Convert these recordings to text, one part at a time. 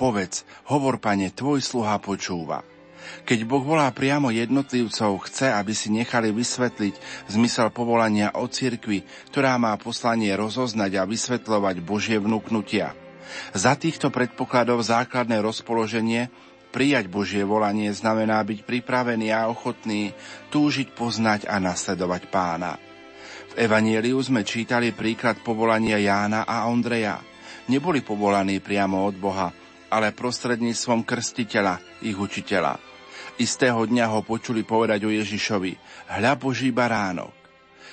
Povedz, hovor, pane, tvoj sluha počúva. Keď Boh volá priamo jednotlivcov, chce, aby si nechali vysvetliť zmysel povolania o cirkvi, ktorá má poslanie rozoznať a vysvetľovať Božie vnúknutia. Za týchto predpokladov základné rozpoloženie Prijať Božie volanie znamená byť pripravený a ochotný túžiť poznať a nasledovať pána. V Evanieliu sme čítali príklad povolania Jána a Ondreja. Neboli povolaní priamo od Boha, ale prostredníctvom krstiteľa, ich učiteľa. Istého dňa ho počuli povedať o Ježišovi, hľa Boží baránok.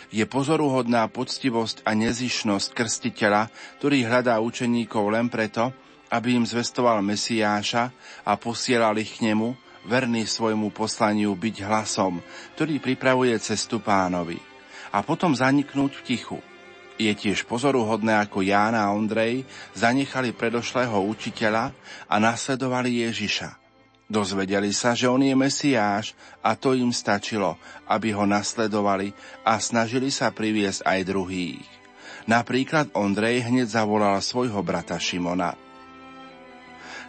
Je pozoruhodná poctivosť a nezišnosť krstiteľa, ktorý hľadá učeníkov len preto, aby im zvestoval Mesiáša a posielal ich k nemu, verný svojmu poslaniu byť hlasom, ktorý pripravuje cestu pánovi. A potom zaniknúť v tichu. Je tiež pozoruhodné, ako Jána a Ondrej zanechali predošlého učiteľa a nasledovali Ježiša. Dozvedeli sa, že on je Mesiáš a to im stačilo, aby ho nasledovali a snažili sa priviesť aj druhých. Napríklad Ondrej hneď zavolal svojho brata Šimona –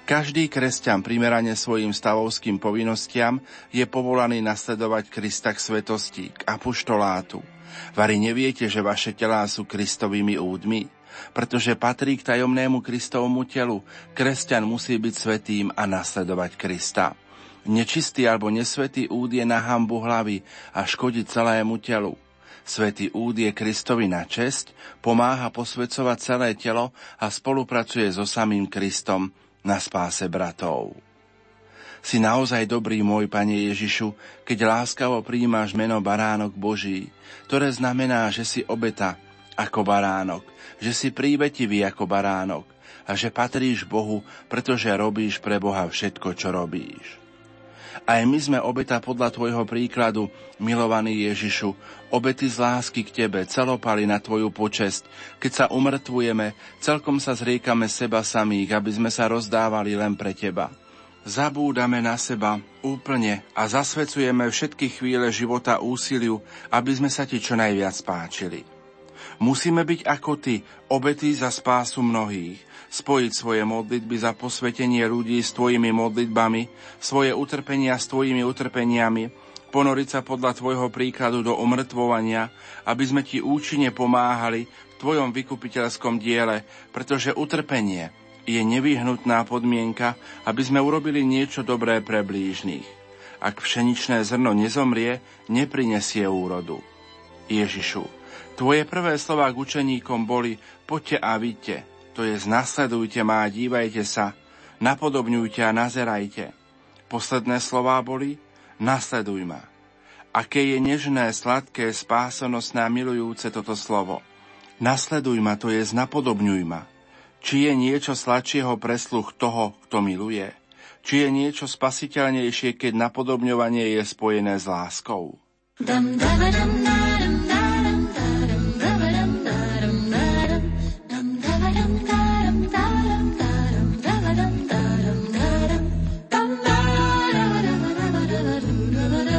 každý kresťan primerane svojim stavovským povinnostiam je povolaný nasledovať Krista k svetosti, k apoštolátu. Vary neviete, že vaše telá sú Kristovými údmi? Pretože patrí k tajomnému Kristovmu telu, kresťan musí byť svetým a nasledovať Krista. Nečistý alebo nesvetý úd je na hambu hlavy a škodí celému telu. Svetý úd je Kristovi na česť, pomáha posvedcovať celé telo a spolupracuje so samým Kristom, na spáse bratov. Si naozaj dobrý môj, Pane Ježišu, keď láskavo príjmaš meno Baránok Boží, ktoré znamená, že si obeta ako baránok, že si prívetivý ako baránok a že patríš Bohu, pretože robíš pre Boha všetko, čo robíš. Aj my sme obeta podľa Tvojho príkladu, milovaný Ježišu, obety z lásky k Tebe, celopali na Tvoju počesť. Keď sa umrtvujeme, celkom sa zriekame seba samých, aby sme sa rozdávali len pre Teba. Zabúdame na seba úplne a zasvecujeme všetky chvíle života úsiliu, aby sme sa Ti čo najviac páčili. Musíme byť ako Ty, obety za spásu mnohých spojiť svoje modlitby za posvetenie ľudí s tvojimi modlitbami, svoje utrpenia s tvojimi utrpeniami, ponoriť sa podľa tvojho príkladu do omrtvovania, aby sme ti účinne pomáhali v tvojom vykupiteľskom diele, pretože utrpenie je nevyhnutná podmienka, aby sme urobili niečo dobré pre blížnych. Ak pšeničné zrno nezomrie, neprinesie úrodu. Ježišu, tvoje prvé slova k učeníkom boli poďte a vidte, to je nasledujte ma a dívajte sa, napodobňujte a nazerajte. Posledné slová boli nasleduj ma. Aké je nežné, sladké, spásonosné a milujúce toto slovo. Nasleduj ma, to je napodobňuj ma. Či je niečo sladšieho presluch toho, kto miluje? Či je niečo spasiteľnejšie, keď napodobňovanie je spojené s láskou? Dum, dum, dum, dum, dum. da da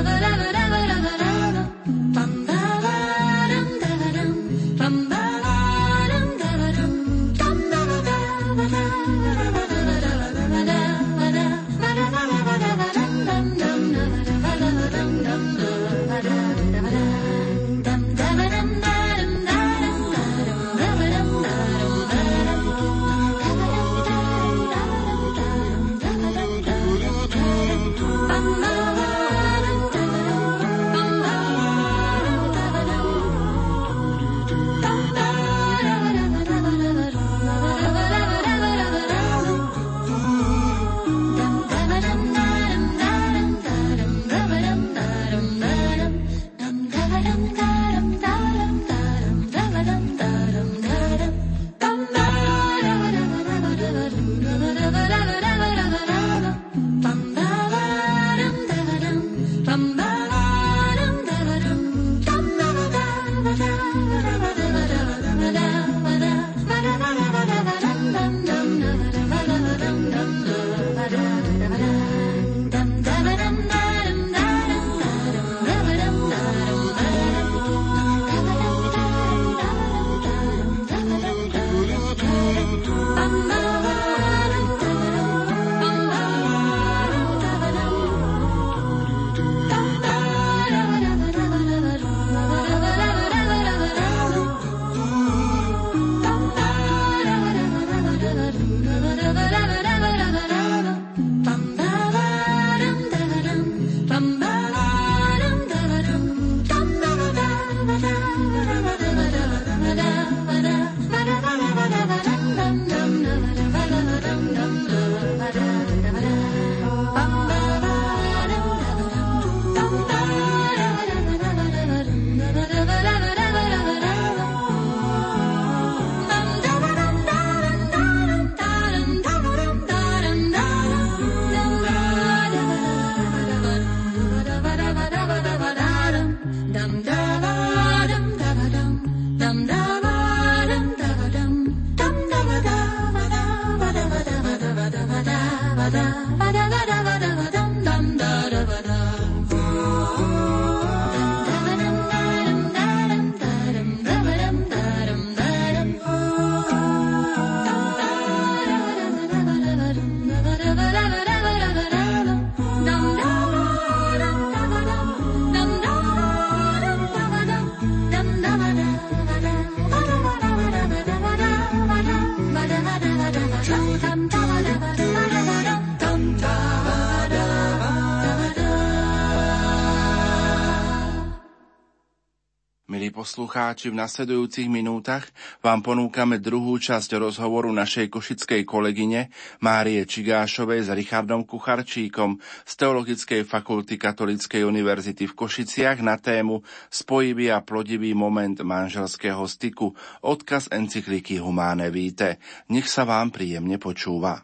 poslucháči, v nasledujúcich minútach vám ponúkame druhú časť rozhovoru našej košickej kolegyne Márie Čigášovej s Richardom Kucharčíkom z Teologickej fakulty Katolíckej univerzity v Košiciach na tému Spojivý a plodivý moment manželského styku, odkaz encykliky Humane Vitae. Nech sa vám príjemne počúva.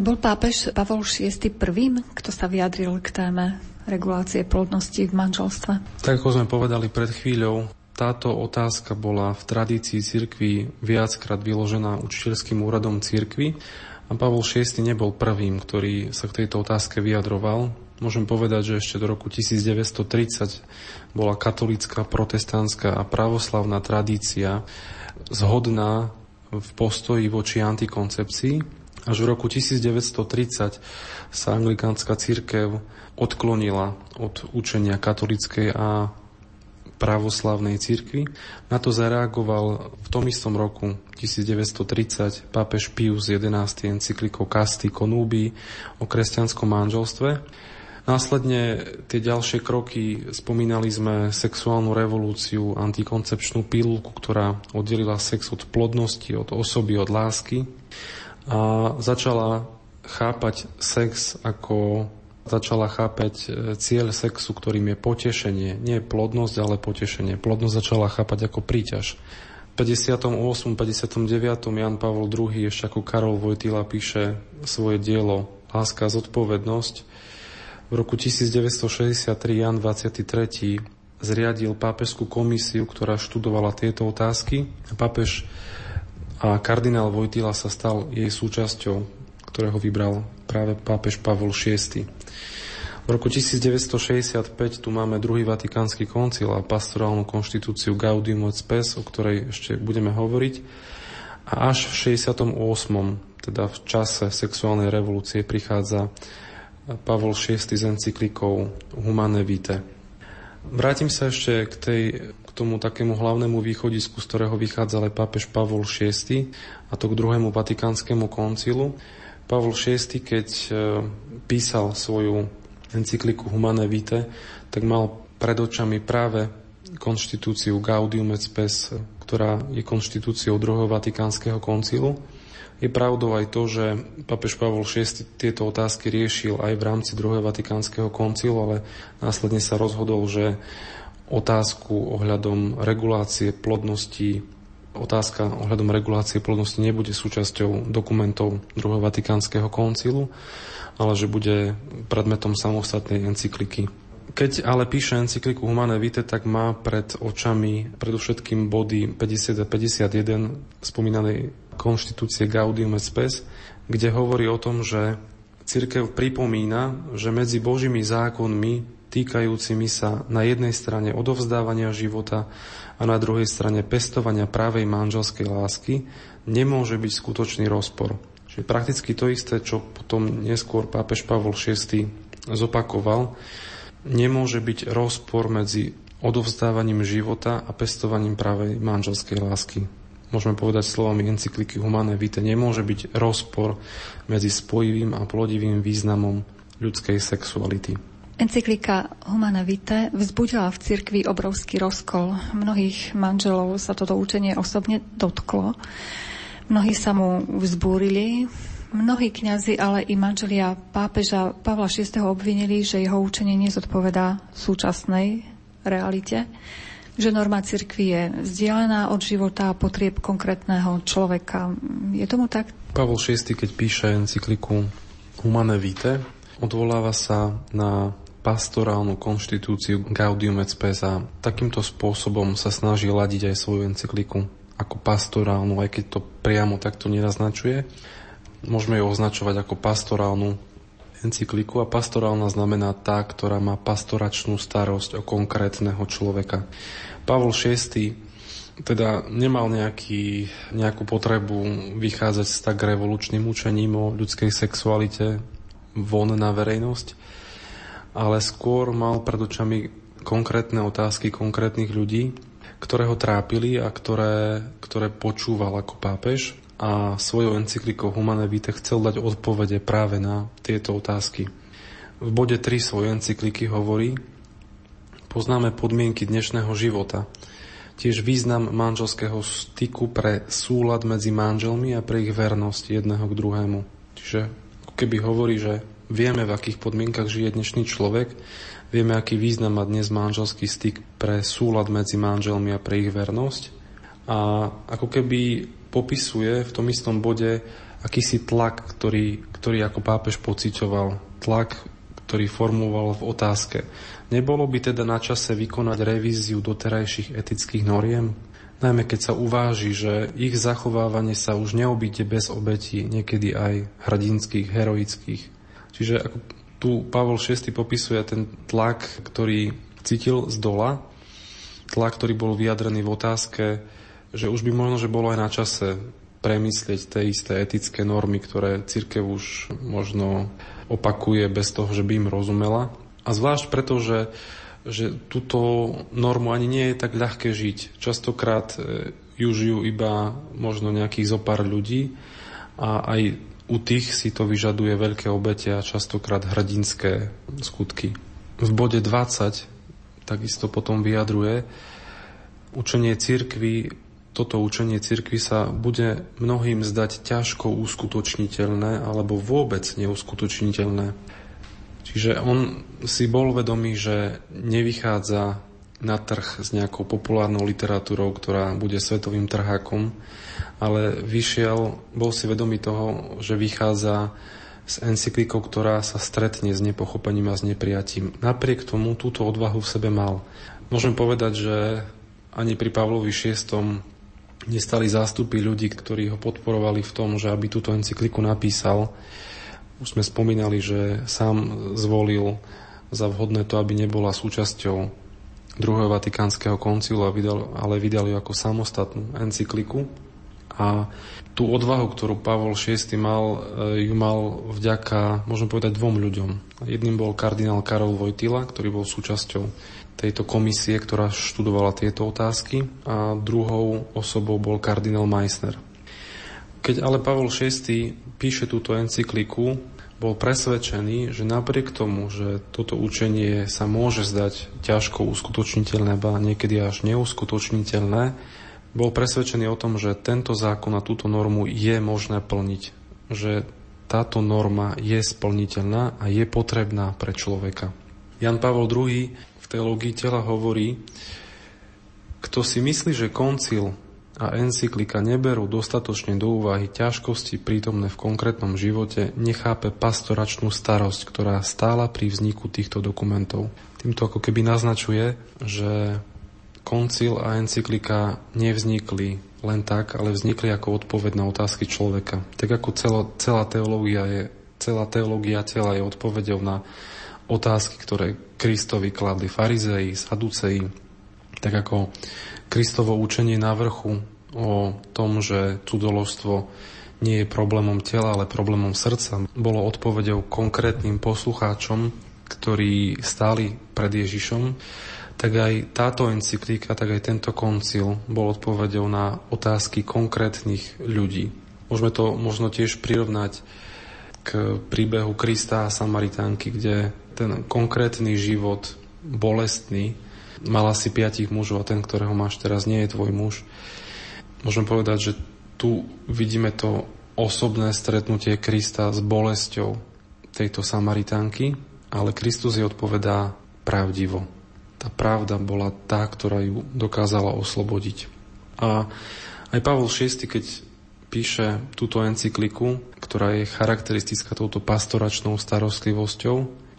Bol pápež Pavol VI prvým, kto sa vyjadril k téme regulácie plodnosti v manželstve? Tak ako sme povedali pred chvíľou, táto otázka bola v tradícii cirkvi viackrát vyložená učiteľským úradom cirkvi a Pavol VI nebol prvým, ktorý sa k tejto otázke vyjadroval. Môžem povedať, že ešte do roku 1930 bola katolícka, protestantská a pravoslavná tradícia zhodná v postoji voči antikoncepcii. Až v roku 1930 sa anglikánska církev odklonila od učenia katolíckej a pravoslavnej cirkvi. Na to zareagoval v tom istom roku 1930 pápež Pius XI encyklikou Casti Conúbi o kresťanskom manželstve. Následne tie ďalšie kroky, spomínali sme sexuálnu revolúciu, antikoncepčnú pilulku, ktorá oddelila sex od plodnosti, od osoby, od lásky a začala chápať sex ako začala chápať e, cieľ sexu, ktorým je potešenie. Nie plodnosť, ale potešenie. Plodnosť začala chápať ako príťaž. V 58. 59. Jan Pavol II ešte ako Karol Vojtila píše svoje dielo Láska a zodpovednosť. V roku 1963 Jan 23. zriadil pápežskú komisiu, ktorá študovala tieto otázky. Pápež a kardinál Vojtila sa stal jej súčasťou, ktorého vybral práve pápež Pavol VI. V roku 1965 tu máme druhý vatikánsky koncil a pastorálnu konštitúciu Gaudium et Spes, o ktorej ešte budeme hovoriť. A až v 68. teda v čase sexuálnej revolúcie prichádza Pavol VI s encyklikou Humane Vitae. Vrátim sa ešte k, tej, k tomu takému hlavnému východisku, z ktorého vychádzal aj pápež Pavol VI, a to k druhému vatikánskemu koncilu. Pavol VI, keď e, písal svoju encykliku Humane Vitae, tak mal pred očami práve konštitúciu Gaudium et Spes, ktorá je konštitúciou druhého Vatikánskeho koncilu. Je pravdou aj to, že papež Pavol VI tieto otázky riešil aj v rámci druhého Vatikánskeho koncilu, ale následne sa rozhodol, že otázku ohľadom regulácie plodnosti otázka ohľadom regulácie plodnosti nebude súčasťou dokumentov druhého Vatikánskeho koncilu, ale že bude predmetom samostatnej encykliky. Keď ale píše encykliku Humane Vitae, tak má pred očami predovšetkým body 50 a 51 spomínanej konštitúcie Gaudium et Spes, kde hovorí o tom, že Cirkev pripomína, že medzi Božími zákonmi týkajúcimi sa na jednej strane odovzdávania života a na druhej strane pestovania právej manželskej lásky nemôže byť skutočný rozpor. Čiže prakticky to isté, čo potom neskôr pápež Pavol VI zopakoval, nemôže byť rozpor medzi odovzdávaním života a pestovaním právej manželskej lásky. Môžeme povedať slovami encykliky Humane Vitae, nemôže byť rozpor medzi spojivým a plodivým významom ľudskej sexuality. Encyklika Humana Vitae vzbudila v cirkvi obrovský rozkol. Mnohých manželov sa toto učenie osobne dotklo. Mnohí sa mu vzbúrili, mnohí kňazi, ale i manželia pápeža Pavla VI. obvinili, že jeho učenie nezodpovedá súčasnej realite, že norma cirkvi je vzdialená od života a potrieb konkrétneho človeka. Je tomu tak? Pavol VI, keď píše encykliku Humane Vitae, odvoláva sa na pastorálnu konštitúciu Gaudium et Spes a takýmto spôsobom sa snaží ladiť aj svoju encykliku ako pastorálnu, aj keď to priamo takto nenaznačuje. môžeme ju označovať ako pastorálnu encykliku a pastorálna znamená tá, ktorá má pastoračnú starosť o konkrétneho človeka. Pavol VI teda nemal nejaký, nejakú potrebu vychádzať s tak revolučným učením o ľudskej sexualite von na verejnosť, ale skôr mal pred očami konkrétne otázky konkrétnych ľudí, ktoré ho trápili a ktoré, ktoré počúval ako pápež a svojou encyklikou Humane Vitae chcel dať odpovede práve na tieto otázky. V bode 3 svojej encykliky hovorí Poznáme podmienky dnešného života, tiež význam manželského styku pre súlad medzi manželmi a pre ich vernosť jedného k druhému. Čiže keby hovorí, že vieme, v akých podmienkach žije dnešný človek, vieme, aký význam má dnes manželský styk pre súlad medzi manželmi a pre ich vernosť. A ako keby popisuje v tom istom bode akýsi tlak, ktorý, ktorý ako pápež pocitoval. Tlak, ktorý formuloval v otázke. Nebolo by teda na čase vykonať revíziu doterajších etických noriem? Najmä keď sa uváži, že ich zachovávanie sa už neobíde bez obetí, niekedy aj hrdinských, heroických. Čiže ako tu Pavol VI popisuje ten tlak, ktorý cítil z dola, tlak, ktorý bol vyjadrený v otázke, že už by možno, že bolo aj na čase premyslieť tie isté etické normy, ktoré církev už možno opakuje bez toho, že by im rozumela. A zvlášť preto, že, že túto normu ani nie je tak ľahké žiť. Častokrát e, ju žijú iba možno nejakých zopár ľudí a aj u tých si to vyžaduje veľké obete a častokrát hrdinské skutky. V bode 20 takisto potom vyjadruje, učenie církvy toto učenie cirkvi sa bude mnohým zdať ťažko uskutočniteľné alebo vôbec neuskutočniteľné. Čiže on si bol vedomý, že nevychádza na trh s nejakou populárnou literatúrou, ktorá bude svetovým trhákom, ale vyšiel, bol si vedomý toho, že vychádza s encyklikou, ktorá sa stretne s nepochopením a s nepriatím. Napriek tomu túto odvahu v sebe mal. Môžem povedať, že ani pri Pavlovi VI nestali zástupy ľudí, ktorí ho podporovali v tom, že aby túto encykliku napísal. Už sme spomínali, že sám zvolil za vhodné to, aby nebola súčasťou druhého vatikánskeho koncilu, ale vydal ju ako samostatnú encykliku. A tú odvahu, ktorú Pavol VI mal, e, ju mal vďaka, môžem povedať, dvom ľuďom. Jedným bol kardinál Karol Vojtila, ktorý bol súčasťou tejto komisie, ktorá študovala tieto otázky a druhou osobou bol kardinál Meissner. Keď ale Pavol VI píše túto encykliku, bol presvedčený, že napriek tomu, že toto učenie sa môže zdať ťažko uskutočniteľné, ba niekedy až neuskutočniteľné, bol presvedčený o tom, že tento zákon a túto normu je možné plniť. Že táto norma je splniteľná a je potrebná pre človeka. Jan Pavol II teológii tela hovorí, kto si myslí, že koncil a encyklika neberú dostatočne do úvahy ťažkosti prítomné v konkrétnom živote, nechápe pastoračnú starosť, ktorá stála pri vzniku týchto dokumentov. Týmto ako keby naznačuje, že koncil a encyklika nevznikli len tak, ale vznikli ako odpoveď na otázky človeka. Tak ako celá, celá teológia je celá teológia tela je odpovedou na otázky, ktoré Kristovi kladli farizei, saduceji, tak ako Kristovo učenie na vrchu o tom, že cudoložstvo nie je problémom tela, ale problémom srdca, bolo odpovedou konkrétnym poslucháčom, ktorí stáli pred Ježišom, tak aj táto encyklíka, tak aj tento koncil bol odpovedou na otázky konkrétnych ľudí. Môžeme to možno tiež prirovnať k príbehu Krista a Samaritánky, kde ten konkrétny život bolestný mal asi piatich mužov a ten, ktorého máš teraz, nie je tvoj muž. Môžem povedať, že tu vidíme to osobné stretnutie Krista s bolesťou tejto Samaritánky, ale Kristus jej odpovedá pravdivo. Tá pravda bola tá, ktorá ju dokázala oslobodiť. A aj Pavol VI, keď píše túto encykliku, ktorá je charakteristická touto pastoračnou starostlivosťou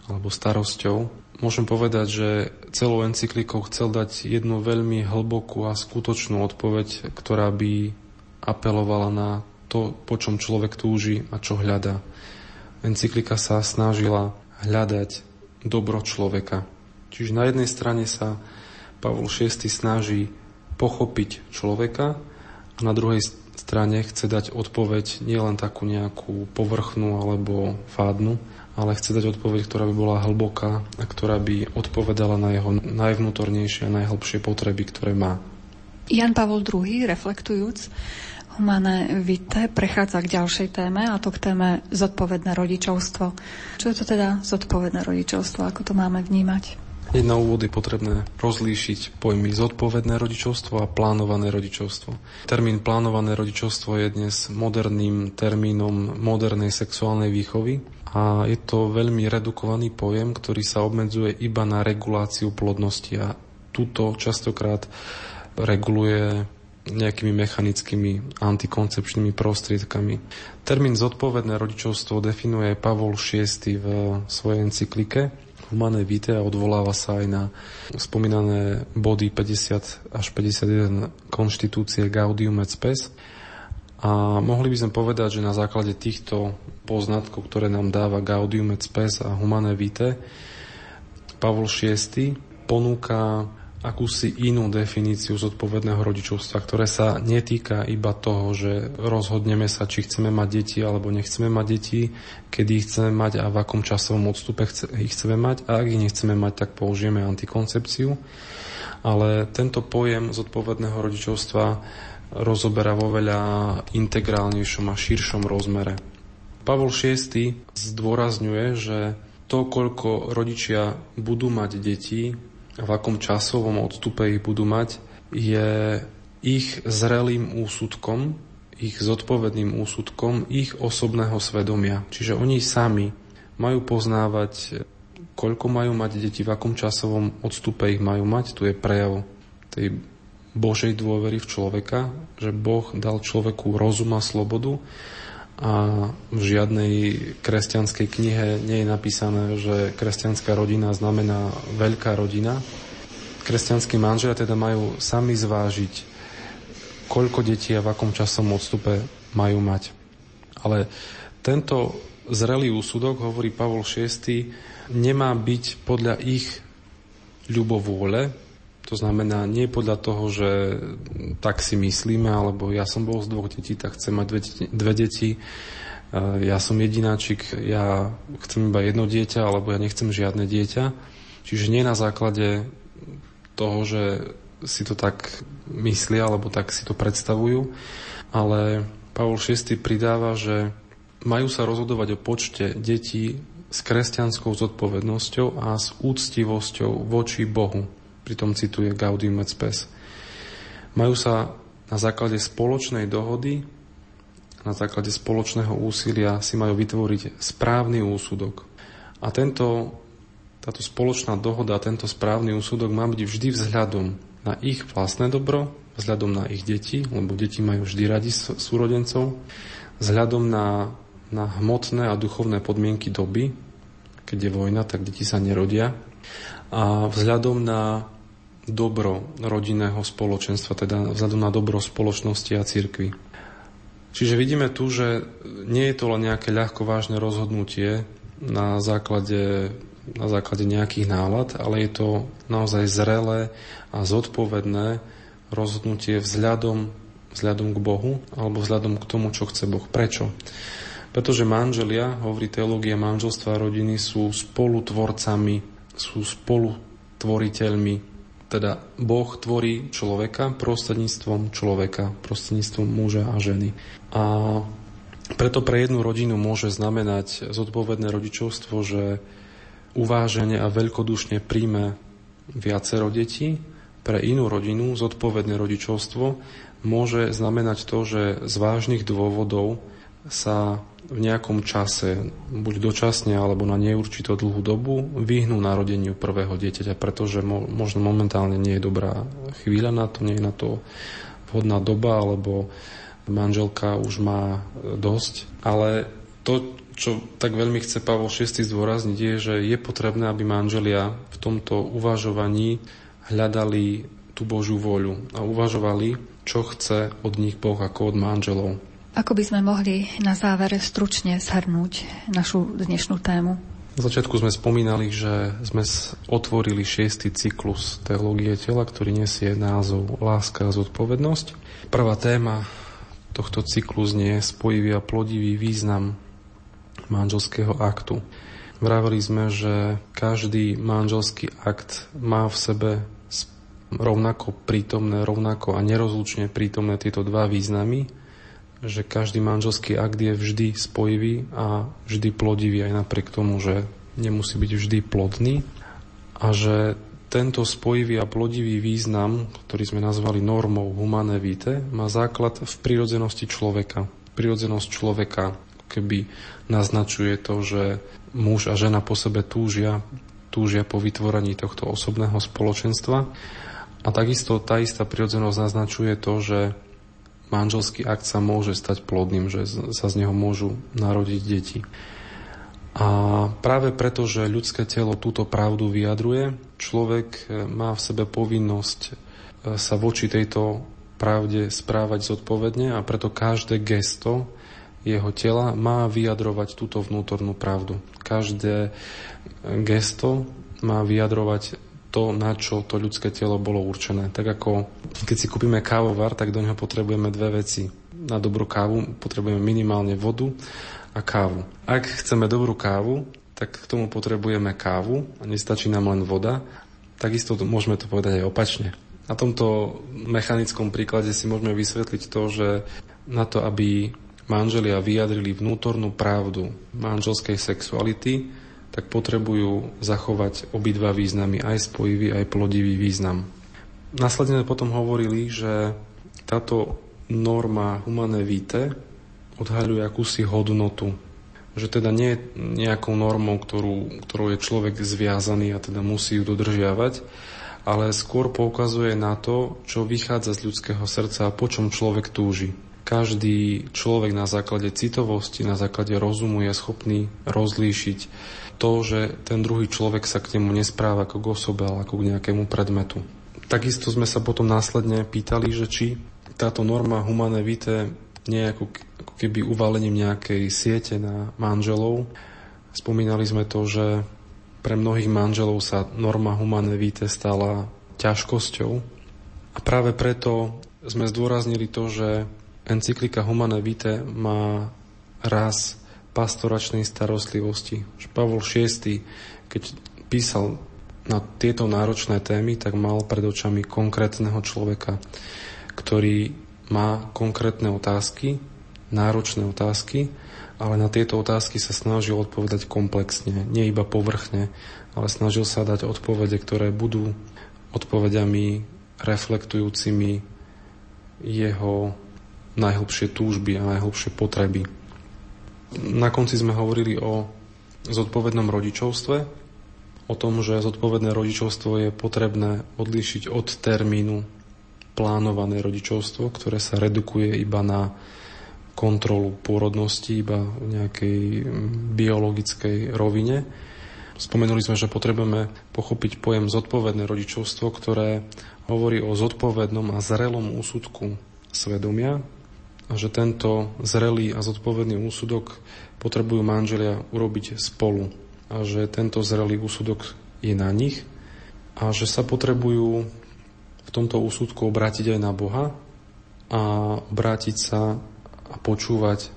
alebo starosťou. Môžem povedať, že celou encyklikou chcel dať jednu veľmi hlbokú a skutočnú odpoveď, ktorá by apelovala na to, po čom človek túži a čo hľadá. Encyklika sa snažila hľadať dobro človeka. Čiže na jednej strane sa Pavol VI snaží pochopiť človeka a na druhej strane chce dať odpoveď nielen takú nejakú povrchnú alebo fádnu, ale chce dať odpoveď, ktorá by bola hlboká a ktorá by odpovedala na jeho najvnútornejšie a najhlbšie potreby, ktoré má. Jan Pavol II, reflektujúc Humane Vite, prechádza k ďalšej téme, a to k téme zodpovedné rodičovstvo. Čo je to teda zodpovedné rodičovstvo? Ako to máme vnímať? Jedna úvod je potrebné rozlíšiť pojmy zodpovedné rodičovstvo a plánované rodičovstvo. Termín plánované rodičovstvo je dnes moderným termínom modernej sexuálnej výchovy a je to veľmi redukovaný pojem, ktorý sa obmedzuje iba na reguláciu plodnosti a túto častokrát reguluje nejakými mechanickými antikoncepčnými prostriedkami. Termín zodpovedné rodičovstvo definuje Pavol VI v svojej encyklike Humane Vitae a odvoláva sa aj na spomínané body 50 až 51 konštitúcie Gaudium et Spes. A mohli by sme povedať, že na základe týchto poznatkov, ktoré nám dáva Gaudium et Spes a Humane Vitae, Pavol VI ponúka akúsi inú definíciu zodpovedného rodičovstva, ktoré sa netýka iba toho, že rozhodneme sa, či chceme mať deti alebo nechceme mať deti, kedy ich chceme mať a v akom časovom odstupe ich chceme mať a ak ich nechceme mať, tak použijeme antikoncepciu. Ale tento pojem zodpovedného rodičovstva rozoberá vo veľa integrálnejšom a širšom rozmere. Pavol VI zdôrazňuje, že to, koľko rodičia budú mať deti, v akom časovom odstupe ich budú mať, je ich zrelým úsudkom, ich zodpovedným úsudkom ich osobného svedomia. Čiže oni sami majú poznávať, koľko majú mať deti, v akom časovom odstupe ich majú mať. Tu je prejav tej Božej dôvery v človeka, že Boh dal človeku rozum a slobodu a v žiadnej kresťanskej knihe nie je napísané, že kresťanská rodina znamená veľká rodina. Kresťanskí manželia teda majú sami zvážiť, koľko detí a v akom časom odstupe majú mať. Ale tento zrelý úsudok, hovorí Pavol VI, nemá byť podľa ich ľubovôle, to znamená, nie podľa toho, že tak si myslíme, alebo ja som bol z dvoch detí, tak chcem mať dve, dve deti, e, ja som jedináčik, ja chcem iba jedno dieťa, alebo ja nechcem žiadne dieťa. Čiže nie na základe toho, že si to tak myslia, alebo tak si to predstavujú, ale Pavol VI pridáva, že majú sa rozhodovať o počte detí s kresťanskou zodpovednosťou a s úctivosťou voči Bohu pritom cituje Gaudium et Spes. Majú sa na základe spoločnej dohody, na základe spoločného úsilia si majú vytvoriť správny úsudok. A tento, táto spoločná dohoda, tento správny úsudok má byť vždy vzhľadom na ich vlastné dobro, vzhľadom na ich deti, lebo deti majú vždy radi súrodencov, vzhľadom na, na hmotné a duchovné podmienky doby, keď je vojna, tak deti sa nerodia, a vzhľadom na dobro rodinného spoločenstva, teda vzhľadom na dobro spoločnosti a cirkvi. Čiže vidíme tu, že nie je to len nejaké ľahko vážne rozhodnutie na základe, na základe nejakých nálad, ale je to naozaj zrelé a zodpovedné rozhodnutie vzhľadom, vzhľadom k Bohu alebo vzhľadom k tomu, čo chce Boh. Prečo? Pretože manželia, hovorí teológia manželstva a rodiny, sú spolutvorcami sú spolutvoriteľmi. Teda Boh tvorí človeka prostredníctvom človeka, prostredníctvom muža a ženy. A preto pre jednu rodinu môže znamenať zodpovedné rodičovstvo, že uvážene a veľkodušne príjme viacero detí. Pre inú rodinu zodpovedné rodičovstvo môže znamenať to, že z vážnych dôvodov sa v nejakom čase, buď dočasne alebo na neurčito dlhú dobu, vyhnú narodeniu prvého dieťaťa, pretože mo- možno momentálne nie je dobrá chvíľa na to, nie je na to vhodná doba, alebo manželka už má dosť. Ale to, čo tak veľmi chce Pavol VI zdôrazniť, je, že je potrebné, aby manželia v tomto uvažovaní hľadali tú Božiu voľu a uvažovali, čo chce od nich Boh ako od manželov. Ako by sme mohli na závere stručne zhrnúť našu dnešnú tému? Na začiatku sme spomínali, že sme otvorili šiestý cyklus teológie tela, ktorý nesie názov Láska a zodpovednosť. Prvá téma tohto cyklu znie spojivý a plodivý význam manželského aktu. Vraveli sme, že každý manželský akt má v sebe rovnako prítomné, rovnako a nerozlučne prítomné tieto dva významy, že každý manželský akt je vždy spojivý a vždy plodivý aj napriek tomu, že nemusí byť vždy plodný a že tento spojivý a plodivý význam, ktorý sme nazvali normou humané vitae, má základ v prírodzenosti človeka. Prírodzenosť človeka keby naznačuje to, že muž a žena po sebe túžia, túžia po vytvorení tohto osobného spoločenstva. A takisto tá istá prírodzenosť naznačuje to, že manželský akt sa môže stať plodným, že sa z neho môžu narodiť deti. A práve preto, že ľudské telo túto pravdu vyjadruje, človek e, má v sebe povinnosť e, sa voči tejto pravde správať zodpovedne a preto každé gesto jeho tela má vyjadrovať túto vnútornú pravdu. Každé e, gesto má vyjadrovať to, na čo to ľudské telo bolo určené. Tak ako keď si kúpime kávovar, tak do neho potrebujeme dve veci. Na dobrú kávu potrebujeme minimálne vodu a kávu. Ak chceme dobrú kávu, tak k tomu potrebujeme kávu a nestačí nám len voda. Takisto to, môžeme to povedať aj opačne. Na tomto mechanickom príklade si môžeme vysvetliť to, že na to, aby manželia vyjadrili vnútornú pravdu manželskej sexuality, tak potrebujú zachovať obidva významy, aj spojivý, aj plodivý význam. Následne potom hovorili, že táto norma humané vitae odhaľuje akúsi hodnotu. Že teda nie je nejakou normou, ktorú, ktorou je človek zviazaný a teda musí ju dodržiavať, ale skôr poukazuje na to, čo vychádza z ľudského srdca a po čom človek túži. Každý človek na základe citovosti, na základe rozumu je schopný rozlíšiť to, že ten druhý človek sa k nemu nespráva ako k osobe, ale ako k nejakému predmetu. Takisto sme sa potom následne pýtali, že či táto norma humané vitae nie je ako, ako keby uvalením nejakej siete na manželov. Spomínali sme to, že pre mnohých manželov sa norma humané vitae stala ťažkosťou a práve preto sme zdôraznili to, že encyklika Humane Vitae má raz pastoračnej starostlivosti. Pavol VI, keď písal na tieto náročné témy, tak mal pred očami konkrétneho človeka, ktorý má konkrétne otázky, náročné otázky, ale na tieto otázky sa snažil odpovedať komplexne, nie iba povrchne, ale snažil sa dať odpovede, ktoré budú odpovediami reflektujúcimi jeho najhlbšie túžby a najhlbšie potreby. Na konci sme hovorili o zodpovednom rodičovstve, o tom, že zodpovedné rodičovstvo je potrebné odlíšiť od termínu plánované rodičovstvo, ktoré sa redukuje iba na kontrolu pôrodnosti, iba v nejakej biologickej rovine. Spomenuli sme, že potrebujeme pochopiť pojem zodpovedné rodičovstvo, ktoré hovorí o zodpovednom a zrelom úsudku svedomia, a že tento zrelý a zodpovedný úsudok potrebujú manželia urobiť spolu a že tento zrelý úsudok je na nich a že sa potrebujú v tomto úsudku obrátiť aj na Boha a obrátiť sa a počúvať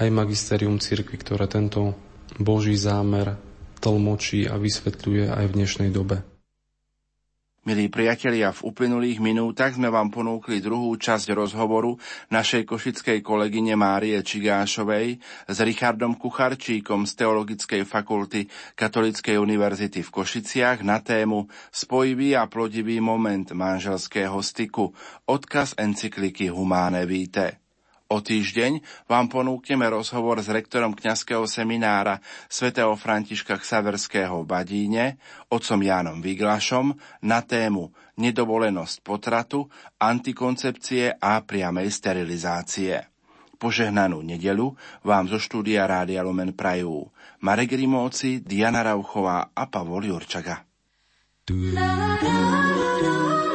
aj magisterium cirkvi, ktoré tento Boží zámer tlmočí a vysvetľuje aj v dnešnej dobe. Milí priatelia, v uplynulých minútach sme vám ponúkli druhú časť rozhovoru našej košickej kolegyne Márie Čigášovej s Richardom Kucharčíkom z Teologickej fakulty Katolíckej univerzity v Košiciach na tému Spojivý a plodivý moment manželského styku, odkaz encykliky Humane Vitae. O týždeň vám ponúkneme rozhovor s rektorom kňazského seminára svätého Františka Ksaverského v Badíne, otcom Jánom Viglašom, na tému nedovolenosť potratu, antikoncepcie a priamej sterilizácie. Požehnanú nedelu vám zo štúdia Rádia Lumen prajú Marek Rimóci, Diana Rauchová a Pavol Jurčaga. La, la, la,